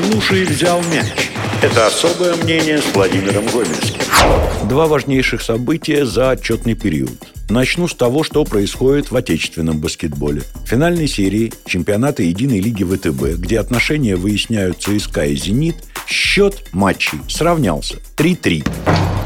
Слушай, взял мяч. Это особое мнение с Владимиром Гомельским. Два важнейших события за отчетный период. Начну с того, что происходит в отечественном баскетболе. В финальной серии чемпионата Единой лиги ВТБ, где отношения выясняют ЦСКА и «Зенит», счет матчей сравнялся 3-3.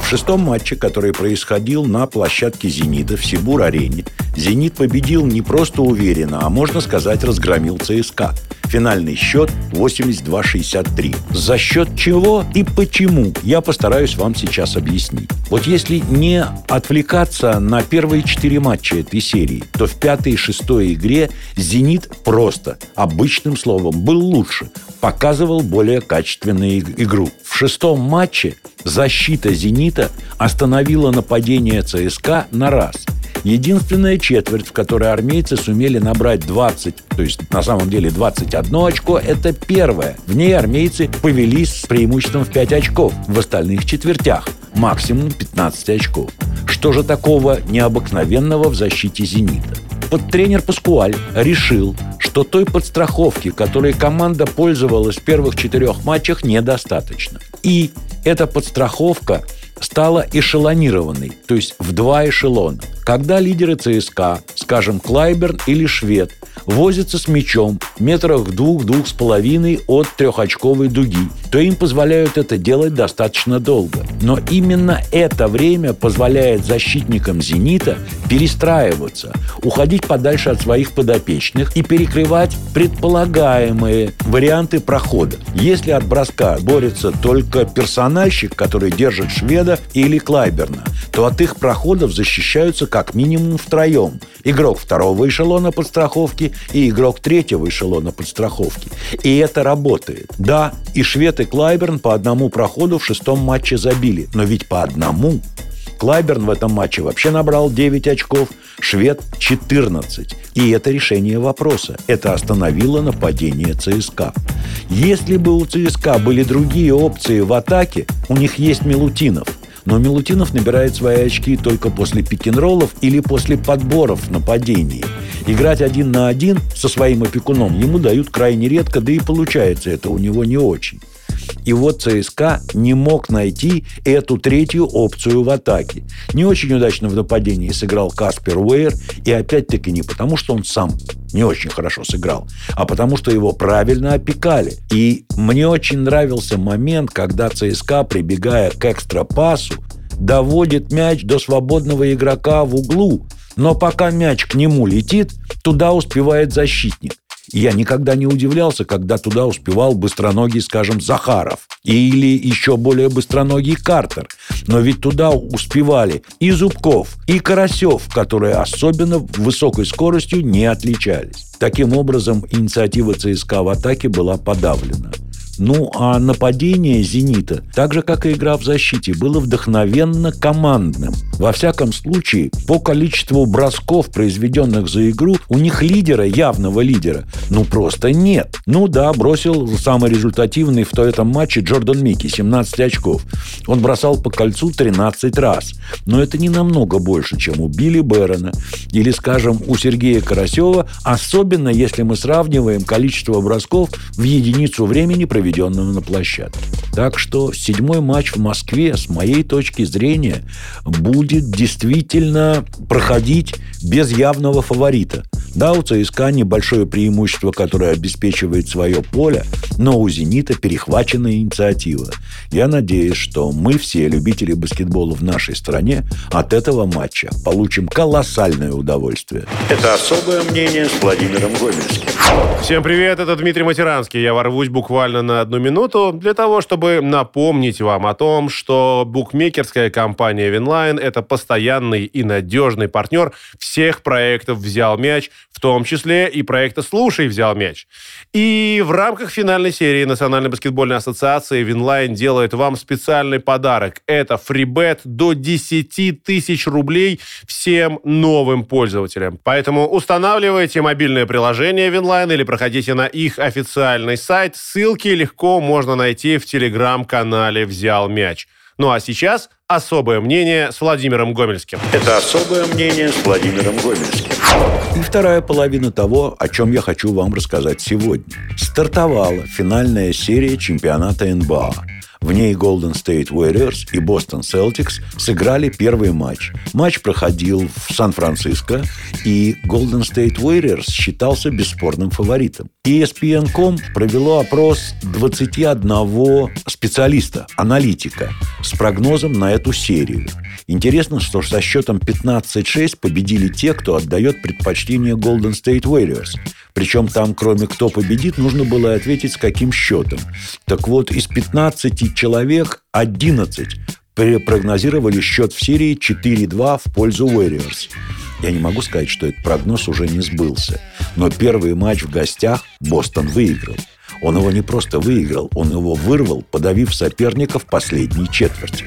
В шестом матче, который происходил на площадке «Зенита» в Сибур-арене, «Зенит» победил не просто уверенно, а, можно сказать, разгромил ЦСКА. Финальный счет 82-63. За счет чего и почему, я постараюсь вам сейчас объяснить. Вот если не отвлекаться на первые четыре матча этой серии, то в пятой и шестой игре «Зенит» просто, обычным словом, был лучше, показывал более качественную игру. В шестом матче защита «Зенита» остановила нападение ЦСКА на раз – Единственная четверть, в которой армейцы сумели набрать 20, то есть на самом деле 21 очко, это первая. В ней армейцы повелись с преимуществом в 5 очков. В остальных четвертях максимум 15 очков. Что же такого необыкновенного в защите «Зенита»? Вот тренер Паскуаль решил, что той подстраховки, которой команда пользовалась в первых четырех матчах, недостаточно. И эта подстраховка стала эшелонированной, то есть в два эшелона. Когда лидеры ЦСКА, скажем, Клайберн или Швед, возятся с мячом метрах в двух-двух с половиной от трехочковой дуги, то им позволяют это делать достаточно долго. Но именно это время позволяет защитникам «Зенита» перестраиваться, уходить подальше от своих подопечных и перекрывать предполагаемые варианты прохода. Если от броска борется только персональщик, который держит шведа или Клайберна, то от их проходов защищаются как минимум втроем. Игрок второго эшелона подстраховки и игрок третьего эшелона подстраховки. И это работает. Да, и швед и Клайберн по одному проходу в шестом матче забили. Но ведь по одному. Клайберн в этом матче вообще набрал 9 очков, швед – 14. И это решение вопроса. Это остановило нападение ЦСКА. Если бы у ЦСКА были другие опции в атаке, у них есть Милутинов – но Милутинов набирает свои очки только после пик-н-роллов или после подборов в нападении. Играть один на один со своим опекуном ему дают крайне редко, да и получается это у него не очень. И вот ЦСКА не мог найти эту третью опцию в атаке. Не очень удачно в нападении сыграл Каспер Уэйр, и опять-таки не потому, что он сам не очень хорошо сыграл, а потому что его правильно опекали. И мне очень нравился момент, когда ЦСКА, прибегая к экстра-пасу, доводит мяч до свободного игрока в углу, но пока мяч к нему летит, туда успевает защитник. Я никогда не удивлялся, когда туда успевал быстроногий, скажем, Захаров. Или еще более быстроногий Картер. Но ведь туда успевали и Зубков, и Карасев, которые особенно высокой скоростью не отличались. Таким образом, инициатива ЦСКА в атаке была подавлена. Ну, а нападение «Зенита», так же, как и игра в защите, было вдохновенно командным. Во всяком случае, по количеству бросков, произведенных за игру, у них лидера, явного лидера, ну просто нет. Ну да, бросил самый результативный в этом матче Джордан Микки, 17 очков. Он бросал по кольцу 13 раз. Но это не намного больше, чем у Билли Бэрона или, скажем, у Сергея Карасева, особенно если мы сравниваем количество бросков в единицу времени, проведенного на площадке. Так что седьмой матч в Москве, с моей точки зрения, будет действительно проходить без явного фаворита. Да, у ЦСКА небольшое преимущество, которое обеспечивает свое поле, но у «Зенита» перехвачена инициатива. Я надеюсь, что мы все, любители баскетбола в нашей стране, от этого матча получим колоссальное удовольствие. Это особое мнение с Владимиром Гомельским. Всем привет, это Дмитрий Матеранский. Я ворвусь буквально на одну минуту для того, чтобы напомнить вам о том, что букмекерская компания Winline – это постоянный и надежный партнер всех проектов «Взял мяч», в том числе и проекта «Слушай, взял мяч». И в рамках финальной серии Национальной баскетбольной ассоциации Winline делает вам специальный подарок. Это фрибет до 10 тысяч рублей всем новым пользователям. Поэтому устанавливайте мобильное приложение Winline или проходите на их официальный сайт. Ссылки легко можно найти в телеграм-канале «Взял мяч». Ну а сейчас Особое мнение с Владимиром Гомельским. Это особое мнение с Владимиром Гомельским. И вторая половина того, о чем я хочу вам рассказать сегодня. Стартовала финальная серия чемпионата НБА. В ней Golden State Warriors и Boston Celtics сыграли первый матч. Матч проходил в Сан-Франциско, и Golden State Warriors считался бесспорным фаворитом. ESPN.com провело опрос 21 специалиста, аналитика, с прогнозом на эту серию. Интересно, что со счетом 15-6 победили те, кто отдает предпочтение Golden State Warriors. Причем там, кроме кто победит, нужно было ответить, с каким счетом. Так вот, из 15 человек 11 прогнозировали счет в серии 4-2 в пользу Warriors. Я не могу сказать, что этот прогноз уже не сбылся. Но первый матч в гостях Бостон выиграл. Он его не просто выиграл, он его вырвал, подавив соперника в последней четверти.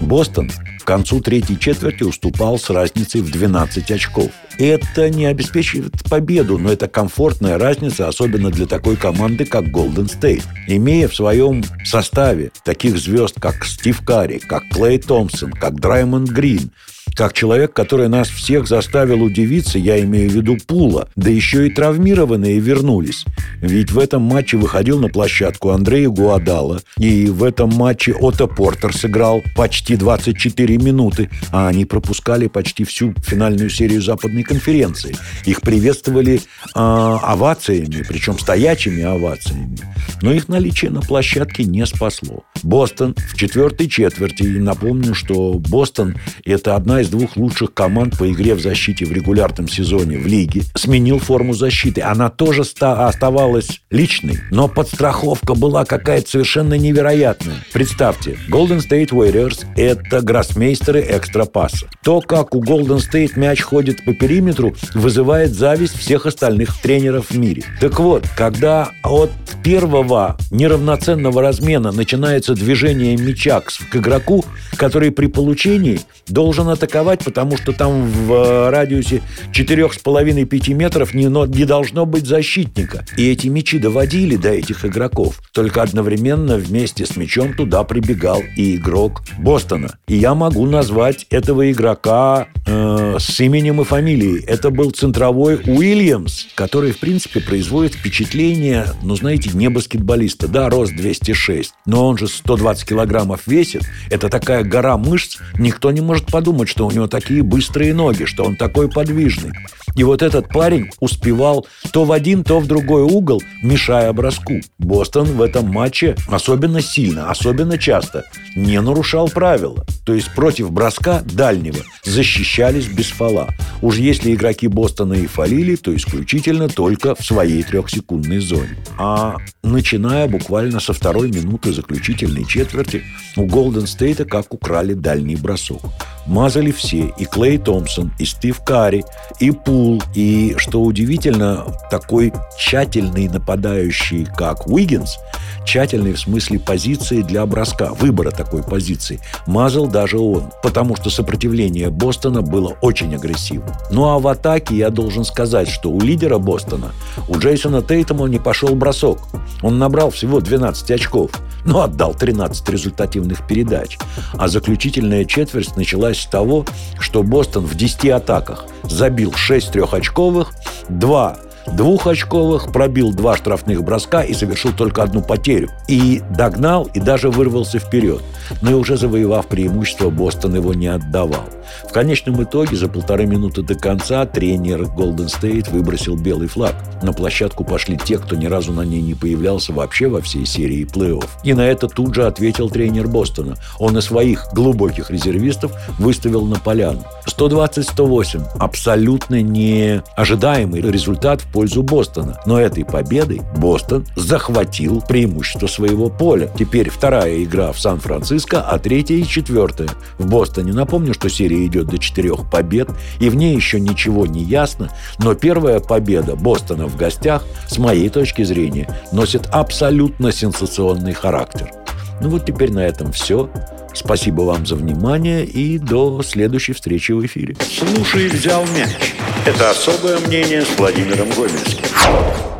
Бостон концу третьей четверти уступал с разницей в 12 очков. Это не обеспечивает победу, но это комфортная разница, особенно для такой команды, как Golden State. Имея в своем составе таких звезд, как Стив Карри, как Клей Томпсон, как Драймонд Грин, как человек, который нас всех заставил удивиться, я имею в виду Пула, да еще и травмированные вернулись. Ведь в этом матче выходил на площадку Андрей Гуадала, и в этом матче Отто Портер сыграл почти 24 минуты, а они пропускали почти всю финальную серию западной конференции. Их приветствовали э, овациями, причем стоячими овациями. Но их наличие на площадке не спасло. Бостон в четвертой четверти, и напомню, что Бостон – это одна из из двух лучших команд по игре в защите в регулярном сезоне в лиге, сменил форму защиты. Она тоже оставалась личной, но подстраховка была какая-то совершенно невероятная. Представьте, Golden State Warriors – это гроссмейстеры экстрапасса. То, как у Golden State мяч ходит по периметру, вызывает зависть всех остальных тренеров в мире. Так вот, когда от первого неравноценного размена начинается движение мяча к игроку, который при получении должен атаковать атаковать, потому что там в э, радиусе 4,5-5 метров не, не должно быть защитника. И эти мячи доводили до этих игроков. Только одновременно вместе с мячом туда прибегал и игрок Бостона. И я могу назвать этого игрока э, с именем и фамилией. Это был центровой Уильямс, который, в принципе, производит впечатление, ну, знаете, не баскетболиста. Да, рост 206, но он же 120 килограммов весит. Это такая гора мышц. Никто не может подумать, что у него такие быстрые ноги, что он такой подвижный. И вот этот парень успевал то в один, то в другой угол, мешая броску. Бостон в этом матче особенно сильно, особенно часто не нарушал правила. То есть против броска дальнего защищались без фола. Уж если игроки Бостона и фалили, то исключительно только в своей трехсекундной зоне. А начиная буквально со второй минуты заключительной четверти, у Голден Стейта как украли дальний бросок. Мазали все, и Клей Томпсон, и Стив Карри, и Пул, и, что удивительно, такой тщательный нападающий, как Уиггинс, тщательный в смысле позиции для броска, выбора такой позиции, мазал даже он, потому что сопротивление Бостона было очень агрессивным. Ну а в атаке я должен сказать, что у лидера Бостона, у Джейсона Тейтома не пошел бросок. Он набрал всего 12 очков, но отдал 13 результативных передач. А заключительная четверть началась с того, что Бостон в 10 атаках забил 6 трехочковых, 2 двухочковых, пробил два штрафных броска и совершил только одну потерю. И догнал, и даже вырвался вперед. Но и уже завоевав преимущество, Бостон его не отдавал. В конечном итоге за полторы минуты до конца тренер Golden State выбросил белый флаг. На площадку пошли те, кто ни разу на ней не появлялся вообще во всей серии плей-офф. И на это тут же ответил тренер Бостона. Он и своих глубоких резервистов выставил на поляну. 120-108. Абсолютно неожидаемый результат в пользу Бостона. Но этой победой Бостон захватил преимущество своего поля. Теперь вторая игра в Сан-Франциско, а третья и четвертая в Бостоне. Напомню, что серия идет до четырех побед, и в ней еще ничего не ясно, но первая победа Бостона в гостях, с моей точки зрения, носит абсолютно сенсационный характер. Ну вот теперь на этом все. Спасибо вам за внимание и до следующей встречи в эфире. Слушай, взял мяч. Это особое мнение с Владимиром Гомельским.